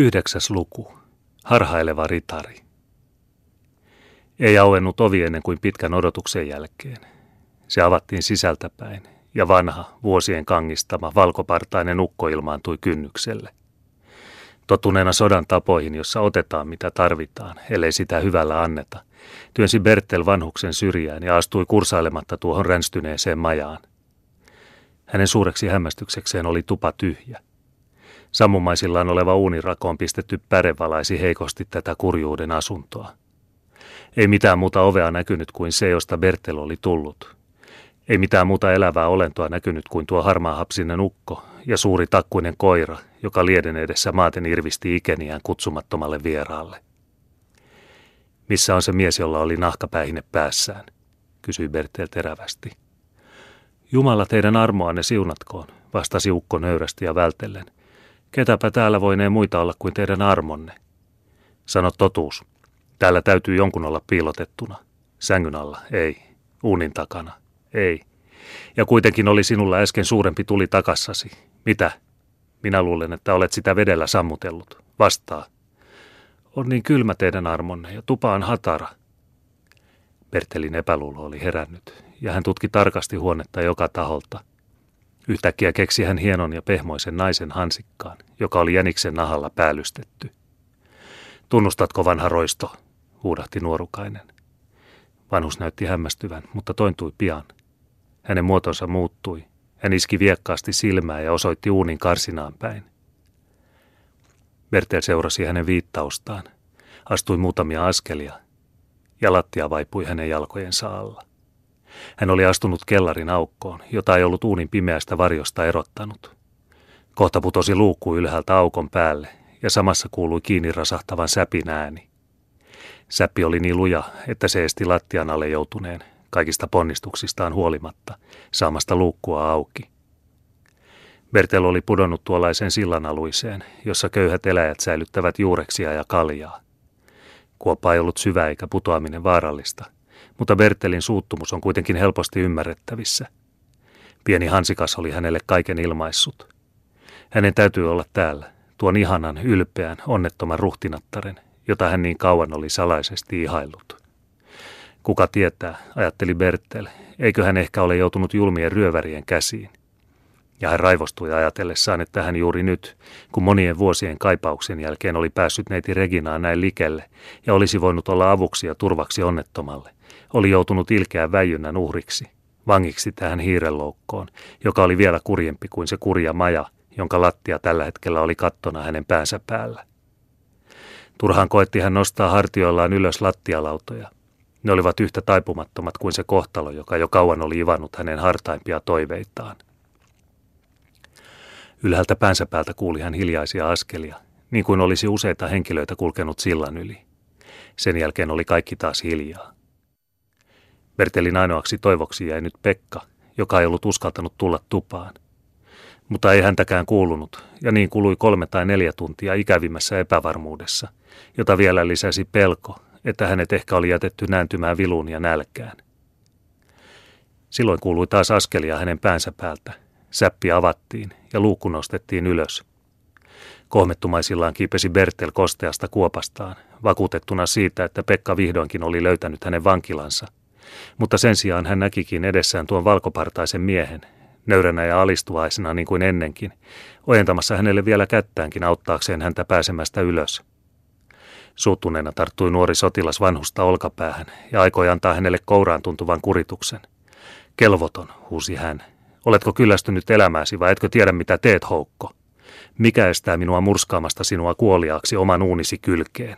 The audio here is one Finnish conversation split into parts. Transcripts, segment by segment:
Yhdeksäs luku. Harhaileva ritari. Ei auennut ovi ennen kuin pitkän odotuksen jälkeen. Se avattiin sisältäpäin, ja vanha, vuosien kangistama, valkopartainen ukko ilmaantui kynnykselle. Totuneena sodan tapoihin, jossa otetaan mitä tarvitaan, ellei sitä hyvällä anneta, työnsi Bertel vanhuksen syrjään ja astui kursailematta tuohon ränstyneeseen majaan. Hänen suureksi hämmästyksekseen oli tupa tyhjä. Sammumaisillaan oleva uunirakoon pistetty päre valaisi heikosti tätä kurjuuden asuntoa. Ei mitään muuta ovea näkynyt kuin se, josta Bertel oli tullut. Ei mitään muuta elävää olentoa näkynyt kuin tuo harmaahapsinen ukko ja suuri takkuinen koira, joka lieden edessä maaten irvisti ikeniään kutsumattomalle vieraalle. Missä on se mies, jolla oli nahkapäihine päässään? kysyi Bertel terävästi. Jumala teidän armoanne siunatkoon, vastasi ukko nöyrästi ja vältellen. Ketäpä täällä voinee muita olla kuin teidän armonne? Sano totuus. Täällä täytyy jonkun olla piilotettuna. Sängyn alla, ei. Uunin takana, ei. Ja kuitenkin oli sinulla äsken suurempi tuli takassasi. Mitä? Minä luulen, että olet sitä vedellä sammutellut. Vastaa. On niin kylmä teidän armonne ja tupa on hatara. Bertelin epäluulo oli herännyt ja hän tutki tarkasti huonetta joka taholta. Yhtäkkiä keksi hän hienon ja pehmoisen naisen hansikkaan, joka oli jäniksen nahalla päällystetty. Tunnustatko vanha roisto, huudahti nuorukainen. Vanhus näytti hämmästyvän, mutta tointui pian. Hänen muotonsa muuttui. Hän iski viekkaasti silmää ja osoitti uunin karsinaan päin. Bertel seurasi hänen viittaustaan, astui muutamia askelia ja lattia vaipui hänen jalkojensa alla. Hän oli astunut kellarin aukkoon, jota ei ollut uunin pimeästä varjosta erottanut. Kohta putosi luukku ylhäältä aukon päälle ja samassa kuului kiinni rasahtavan säpin ääni. Säppi oli niin luja, että se esti lattian alle joutuneen, kaikista ponnistuksistaan huolimatta, saamasta luukkua auki. Bertel oli pudonnut tuollaisen sillan aluiseen, jossa köyhät eläjät säilyttävät juureksia ja kaljaa. Kuoppa ei ollut syvä eikä putoaminen vaarallista, mutta Bertelin suuttumus on kuitenkin helposti ymmärrettävissä. Pieni hansikas oli hänelle kaiken ilmaissut. Hänen täytyy olla täällä, tuon ihanan, ylpeän, onnettoman ruhtinattaren, jota hän niin kauan oli salaisesti ihaillut. Kuka tietää, ajatteli Bertel, eikö hän ehkä ole joutunut julmien ryövärien käsiin. Ja hän raivostui ajatellessaan, että hän juuri nyt, kun monien vuosien kaipauksen jälkeen oli päässyt neiti Reginaa näin likelle ja olisi voinut olla avuksi ja turvaksi onnettomalle, oli joutunut ilkeän väijynnän uhriksi, vangiksi tähän hiireloukkoon, joka oli vielä kurjempi kuin se kurja maja, jonka lattia tällä hetkellä oli kattona hänen päänsä päällä. Turhaan koetti hän nostaa hartioillaan ylös lattialautoja. Ne olivat yhtä taipumattomat kuin se kohtalo, joka jo kauan oli ivannut hänen hartaimpia toiveitaan. Ylhäältä päänsä päältä kuuli hän hiljaisia askelia, niin kuin olisi useita henkilöitä kulkenut sillan yli. Sen jälkeen oli kaikki taas hiljaa. Bertelin ainoaksi toivoksi jäi nyt Pekka, joka ei ollut uskaltanut tulla tupaan. Mutta ei häntäkään kuulunut, ja niin kului kolme tai neljä tuntia ikävimmässä epävarmuudessa, jota vielä lisäsi pelko, että hänet ehkä oli jätetty nääntymään viluun ja nälkään. Silloin kuului taas askelia hänen päänsä päältä. Säppi avattiin ja luukku nostettiin ylös. Kohmettumaisillaan kiipesi Bertel kosteasta kuopastaan, vakuutettuna siitä, että Pekka vihdoinkin oli löytänyt hänen vankilansa. Mutta sen sijaan hän näkikin edessään tuon valkopartaisen miehen, nöyränä ja alistuvaisena niin kuin ennenkin, ojentamassa hänelle vielä kättäänkin auttaakseen häntä pääsemästä ylös. Suuttuneena tarttui nuori sotilas vanhusta olkapäähän ja aikoi antaa hänelle kouraan tuntuvan kurituksen. Kelvoton, huusi hän. Oletko kyllästynyt elämääsi vai etkö tiedä mitä teet, Houkko? Mikä estää minua murskaamasta sinua kuoliaaksi oman uunisi kylkeen?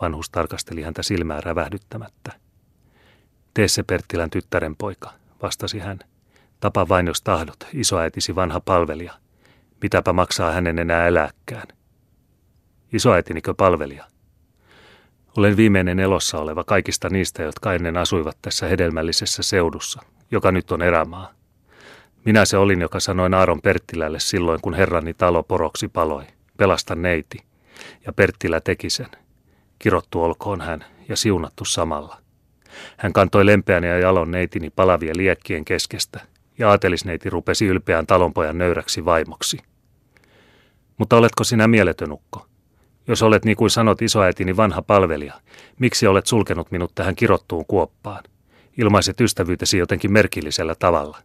Vanhus tarkasteli häntä silmää rävähdyttämättä. Tee se Perttilän tyttären poika, vastasi hän. Tapa vain jos tahdot, isoäitisi vanha palvelija. Mitäpä maksaa hänen enää eläkkään? Isoäitinikö palvelija? Olen viimeinen elossa oleva kaikista niistä, jotka ennen asuivat tässä hedelmällisessä seudussa, joka nyt on erämaa. Minä se olin, joka sanoin Aaron Perttilälle silloin, kun herrani talo poroksi paloi. Pelasta neiti. Ja Perttilä teki sen. Kirottu olkoon hän ja siunattu samalla. Hän kantoi lempeän ja jalon neitini palavien liekkien keskestä, ja aatelisneiti rupesi ylpeän talonpojan nöyräksi vaimoksi. Mutta oletko sinä mieletön ukko? Jos olet niin kuin sanot isoäitini vanha palvelija, miksi olet sulkenut minut tähän kirottuun kuoppaan? Ilmaiset ystävyytesi jotenkin merkillisellä tavalla.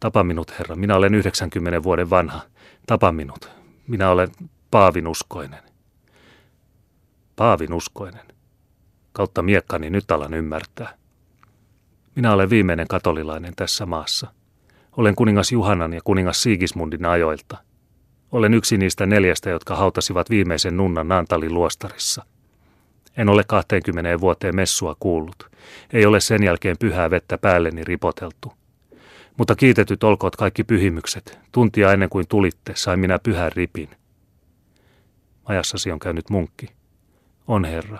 Tapa minut, herra, minä olen 90 vuoden vanha. Tapa minut. Minä olen paavinuskoinen. Paavinuskoinen. Kautta miekkani nyt alan ymmärtää. Minä olen viimeinen katolilainen tässä maassa. Olen kuningas Juhanan ja kuningas Siigismundin ajoilta. Olen yksi niistä neljästä, jotka hautasivat viimeisen nunnan Naantalin luostarissa. En ole 20 vuoteen messua kuullut. Ei ole sen jälkeen pyhää vettä päälleni ripoteltu. Mutta kiitetyt olkoot kaikki pyhimykset. Tuntia ennen kuin tulitte, sain minä pyhän ripin. Majassasi on käynyt munkki. On herra.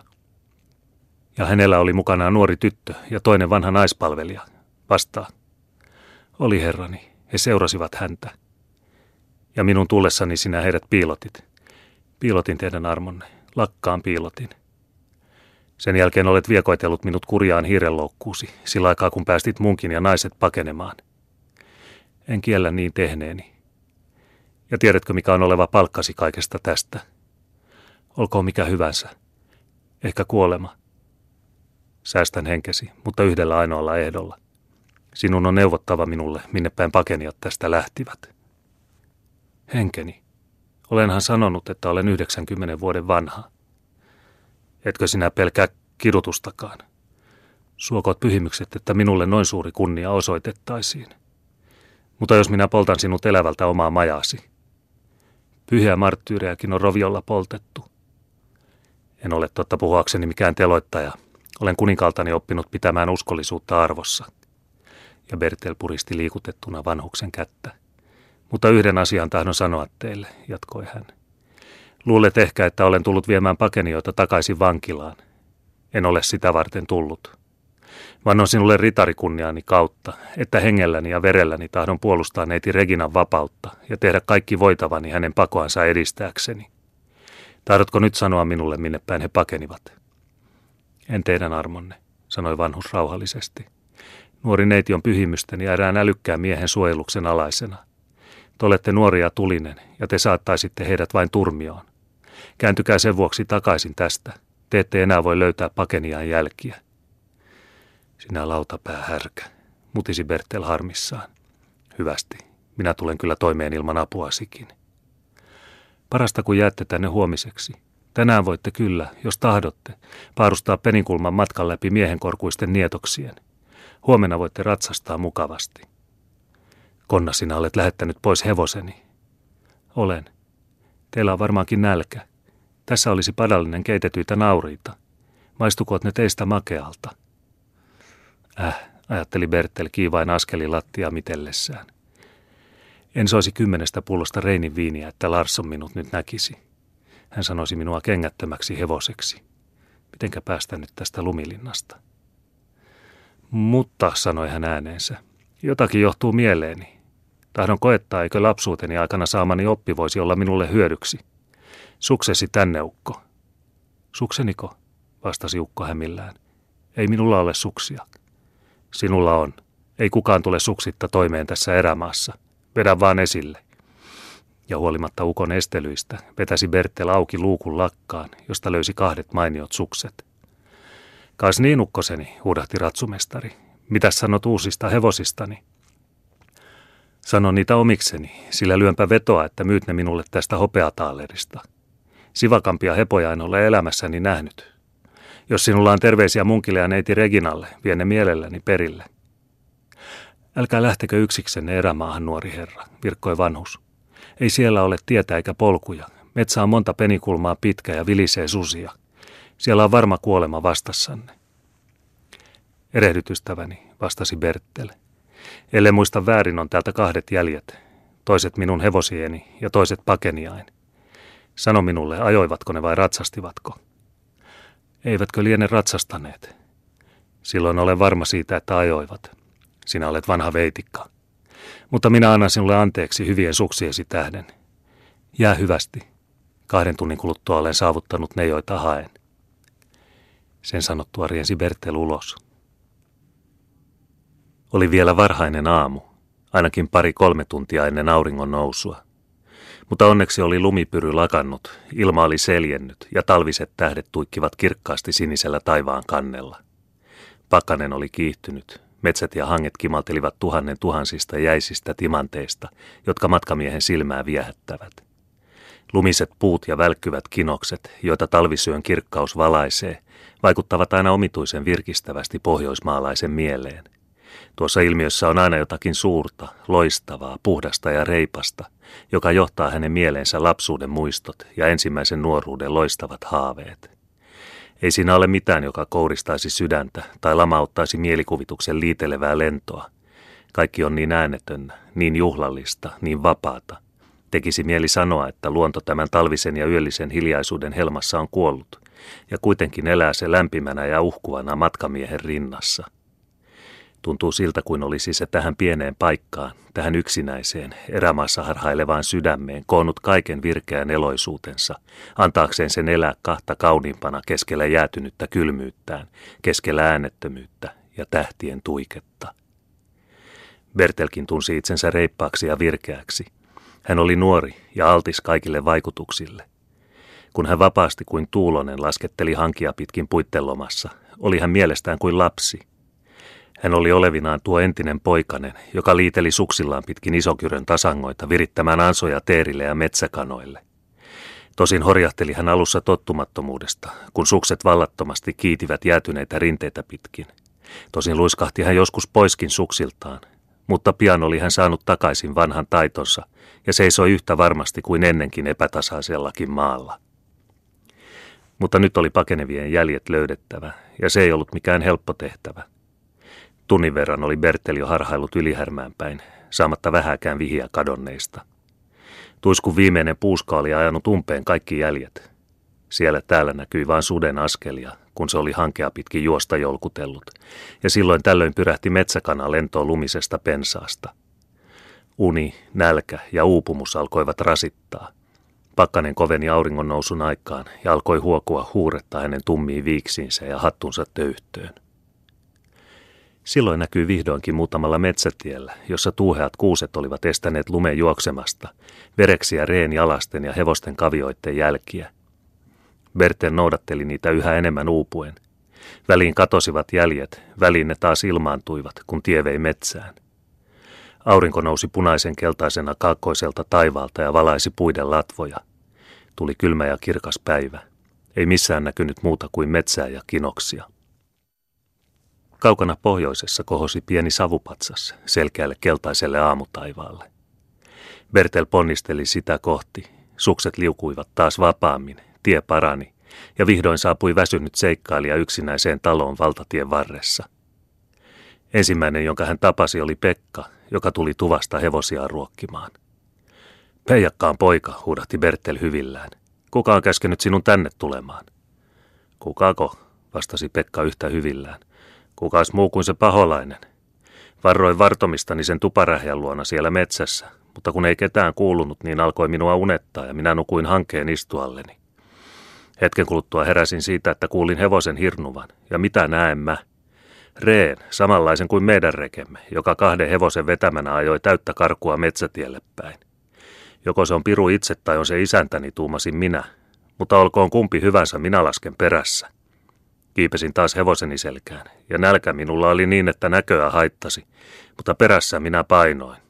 Ja hänellä oli mukanaan nuori tyttö ja toinen vanha naispalvelija. Vastaa. Oli herrani. He seurasivat häntä. Ja minun tullessani sinä heidät piilotit. Piilotin teidän armonne. Lakkaan piilotin. Sen jälkeen olet viekoitellut minut kurjaan hiirenloukkuusi, sillä aikaa kun päästit munkin ja naiset pakenemaan. En kiellä niin tehneeni. Ja tiedätkö, mikä on oleva palkkasi kaikesta tästä? Olkoon mikä hyvänsä. Ehkä kuolema. Säästän henkesi, mutta yhdellä ainoalla ehdolla. Sinun on neuvottava minulle, minne päin pakeniot tästä lähtivät. Henkeni. Olenhan sanonut, että olen 90 vuoden vanha. Etkö sinä pelkää kidutustakaan? Suokot pyhimykset, että minulle noin suuri kunnia osoitettaisiin. Mutta jos minä poltan sinut elävältä omaa majaasi. Pyhiä marttyyriäkin on roviolla poltettu. En ole totta puhuakseni mikään teloittaja. Olen kuninkaltani oppinut pitämään uskollisuutta arvossa. Ja Bertel puristi liikutettuna vanhuksen kättä. Mutta yhden asian tahdon sanoa teille, jatkoi hän. Luulet ehkä, että olen tullut viemään pakenioita takaisin vankilaan. En ole sitä varten tullut. Vannon sinulle ritarikunniaani kautta, että hengelläni ja verelläni tahdon puolustaa neiti Reginan vapautta ja tehdä kaikki voitavani hänen pakoansa edistääkseni. Tahdotko nyt sanoa minulle, minne päin he pakenivat? En teidän armonne, sanoi vanhus rauhallisesti. Nuori neiti on pyhimysten ja erään älykkään miehen suojeluksen alaisena. Te olette nuoria tulinen ja te saattaisitte heidät vain turmioon. Kääntykää sen vuoksi takaisin tästä. Te ette enää voi löytää pakeniaan jälkiä. Sinä lautapää härkä, mutisi Bertel harmissaan. Hyvästi. Minä tulen kyllä toimeen ilman apuasikin. Parasta kun jäätte tänne huomiseksi. Tänään voitte kyllä, jos tahdotte, paarustaa peninkulman matkan läpi miehenkorkuisten nietoksien. Huomenna voitte ratsastaa mukavasti. Konna, sinä olet lähettänyt pois hevoseni. Olen. Teillä on varmaankin nälkä. Tässä olisi padallinen keitetyitä nauriita. Maistukoot ne teistä makealta? Äh, ajatteli Bertel kiivain askeli lattia mitellessään. En soisi kymmenestä pullosta Reinin viiniä, että Larsson minut nyt näkisi. Hän sanoisi minua kengättömäksi hevoseksi. Mitenkä päästä nyt tästä lumilinnasta? Mutta, sanoi hän ääneensä, jotakin johtuu mieleeni. Tahdon koettaa, eikö lapsuuteni aikana saamani oppi voisi olla minulle hyödyksi. Suksesi tänne, Ukko. Sukseniko? vastasi Ukko hämillään. Ei minulla ole suksia. Sinulla on. Ei kukaan tule suksitta toimeen tässä erämaassa. Vedä vaan esille. Ja huolimatta ukon estelyistä vetäsi Bertel auki luukun lakkaan, josta löysi kahdet mainiot sukset. Kas niin, ukkoseni, huudahti ratsumestari. Mitäs sanot uusista hevosistani? Sanon niitä omikseni, sillä lyönpä vetoa, että myyt ne minulle tästä hopeataalerista. Sivakampia hepoja en ole elämässäni nähnyt. Jos sinulla on terveisiä munkille ja neiti Reginalle, vie ne mielelläni perille. Älkää lähtekö yksiksenne erämaahan, nuori herra, virkkoi vanhus. Ei siellä ole tietä eikä polkuja. Metsä on monta penikulmaa pitkä ja vilisee susia. Siellä on varma kuolema vastassanne. Erehdytystäväni, vastasi Bertel. Ellei muista väärin, on täältä kahdet jäljet. Toiset minun hevosieni ja toiset pakeniain. Sano minulle, ajoivatko ne vai ratsastivatko? Eivätkö liene ratsastaneet? Silloin olen varma siitä, että ajoivat. Sinä olet vanha veitikka. Mutta minä annan sinulle anteeksi hyvien suksiesi tähden. Jää hyvästi. Kahden tunnin kuluttua olen saavuttanut ne, joita haen. Sen sanottua riensi Bertel ulos. Oli vielä varhainen aamu, ainakin pari-kolme tuntia ennen auringon nousua. Mutta onneksi oli lumipyry lakannut, ilma oli seljennyt ja talviset tähdet tuikkivat kirkkaasti sinisellä taivaan kannella. Pakkanen oli kiihtynyt, metsät ja hanget kimaltelivat tuhannen tuhansista jäisistä timanteista, jotka matkamiehen silmää viehättävät. Lumiset puut ja välkkyvät kinokset, joita talvisyön kirkkaus valaisee, vaikuttavat aina omituisen virkistävästi pohjoismaalaisen mieleen. Tuossa ilmiössä on aina jotakin suurta, loistavaa, puhdasta ja reipasta, joka johtaa hänen mieleensä lapsuuden muistot ja ensimmäisen nuoruuden loistavat haaveet. Ei siinä ole mitään, joka kouristaisi sydäntä tai lamauttaisi mielikuvituksen liitelevää lentoa. Kaikki on niin äänetönnä, niin juhlallista, niin vapaata. Tekisi mieli sanoa, että luonto tämän talvisen ja yöllisen hiljaisuuden helmassa on kuollut, ja kuitenkin elää se lämpimänä ja uhkuvana matkamiehen rinnassa – Tuntuu siltä kuin olisi se tähän pieneen paikkaan, tähän yksinäiseen, erämaassa harhailevaan sydämeen koonnut kaiken virkeän eloisuutensa, antaakseen sen elää kahta kauniimpana keskellä jäätynyttä kylmyyttään, keskellä äänettömyyttä ja tähtien tuiketta. Bertelkin tunsi itsensä reippaaksi ja virkeäksi. Hän oli nuori ja altis kaikille vaikutuksille. Kun hän vapaasti kuin tuulonen lasketteli hankia pitkin puittelomassa, oli hän mielestään kuin lapsi – hän oli olevinaan tuo entinen poikanen, joka liiteli suksillaan pitkin isokyrön tasangoita virittämään ansoja teerille ja metsäkanoille. Tosin horjahteli hän alussa tottumattomuudesta, kun sukset vallattomasti kiitivät jäätyneitä rinteitä pitkin. Tosin luiskahti hän joskus poiskin suksiltaan, mutta pian oli hän saanut takaisin vanhan taitonsa ja seisoi yhtä varmasti kuin ennenkin epätasaisellakin maalla. Mutta nyt oli pakenevien jäljet löydettävä, ja se ei ollut mikään helppo tehtävä. Tunnin verran oli Bertel jo harhailut ylihärmään päin, saamatta vähäkään vihiä kadonneista. Tuiskun viimeinen puuska oli ajanut umpeen kaikki jäljet. Siellä täällä näkyi vain suden askelia, kun se oli hankea pitkin juosta jolkutellut, ja silloin tällöin pyrähti metsäkana lentoon lumisesta pensaasta. Uni, nälkä ja uupumus alkoivat rasittaa. Pakkanen koveni auringon nousun aikaan ja alkoi huokua huuretta hänen tummiin viiksiinsä ja hattunsa töyhtöön. Silloin näkyy vihdoinkin muutamalla metsätiellä, jossa tuuheat kuuset olivat estäneet lumen juoksemasta, vereksiä reen jalasten ja hevosten kavioitten jälkiä. Berten noudatteli niitä yhä enemmän uupuen. Väliin katosivat jäljet, väliin ne taas ilmaantuivat, kun tie vei metsään. Aurinko nousi punaisen keltaisena kaakkoiselta taivaalta ja valaisi puiden latvoja. Tuli kylmä ja kirkas päivä. Ei missään näkynyt muuta kuin metsää ja kinoksia. Kaukana pohjoisessa kohosi pieni savupatsas selkeälle keltaiselle aamutaivaalle. Bertel ponnisteli sitä kohti. Sukset liukuivat taas vapaammin, tie parani, ja vihdoin saapui väsynyt seikkailija yksinäiseen taloon valtatien varressa. Ensimmäinen, jonka hän tapasi, oli Pekka, joka tuli tuvasta hevosia ruokkimaan. Peijakkaan poika, huudahti Bertel hyvillään. Kuka on käskenyt sinun tänne tulemaan? Kukako, vastasi Pekka yhtä hyvillään. Kukas muu kuin se paholainen? Varroin vartomistani sen tuparähjän luona siellä metsässä, mutta kun ei ketään kuulunut, niin alkoi minua unettaa ja minä nukuin hankeen istualleni. Hetken kuluttua heräsin siitä, että kuulin hevosen hirnuvan. Ja mitä näen mä? Reen, samanlaisen kuin meidän rekemme, joka kahden hevosen vetämänä ajoi täyttä karkua metsätielle päin. Joko se on Piru itse tai on se isäntäni, tuumasin minä. Mutta olkoon kumpi hyvänsä, minä lasken perässä. Kiipesin taas hevoseni selkään, ja nälkä minulla oli niin, että näköä haittasi, mutta perässä minä painoin.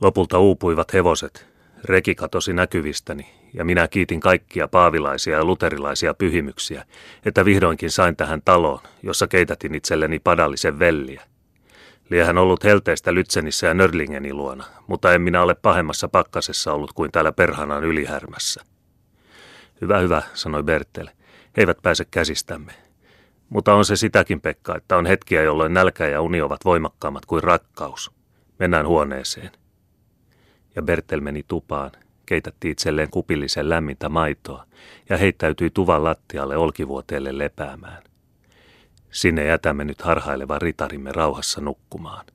Lopulta uupuivat hevoset, reki katosi näkyvistäni, ja minä kiitin kaikkia paavilaisia ja luterilaisia pyhimyksiä, että vihdoinkin sain tähän taloon, jossa keitätin itselleni padallisen velliä. Liehän ollut helteistä Lytsenissä ja Nörlingeni luona, mutta en minä ole pahemmassa pakkasessa ollut kuin täällä perhanan ylihärmässä. Hyvä, hyvä, sanoi Bertel. Eivät pääse käsistämme. Mutta on se sitäkin, Pekka, että on hetkiä, jolloin nälkä ja uni ovat voimakkaammat kuin rakkaus. Mennään huoneeseen. Ja Bertel meni tupaan, keitätti itselleen kupillisen lämmintä maitoa ja heittäytyi tuvan lattialle olkivuoteelle lepäämään. Sinne jätämme nyt harhailevan ritarimme rauhassa nukkumaan.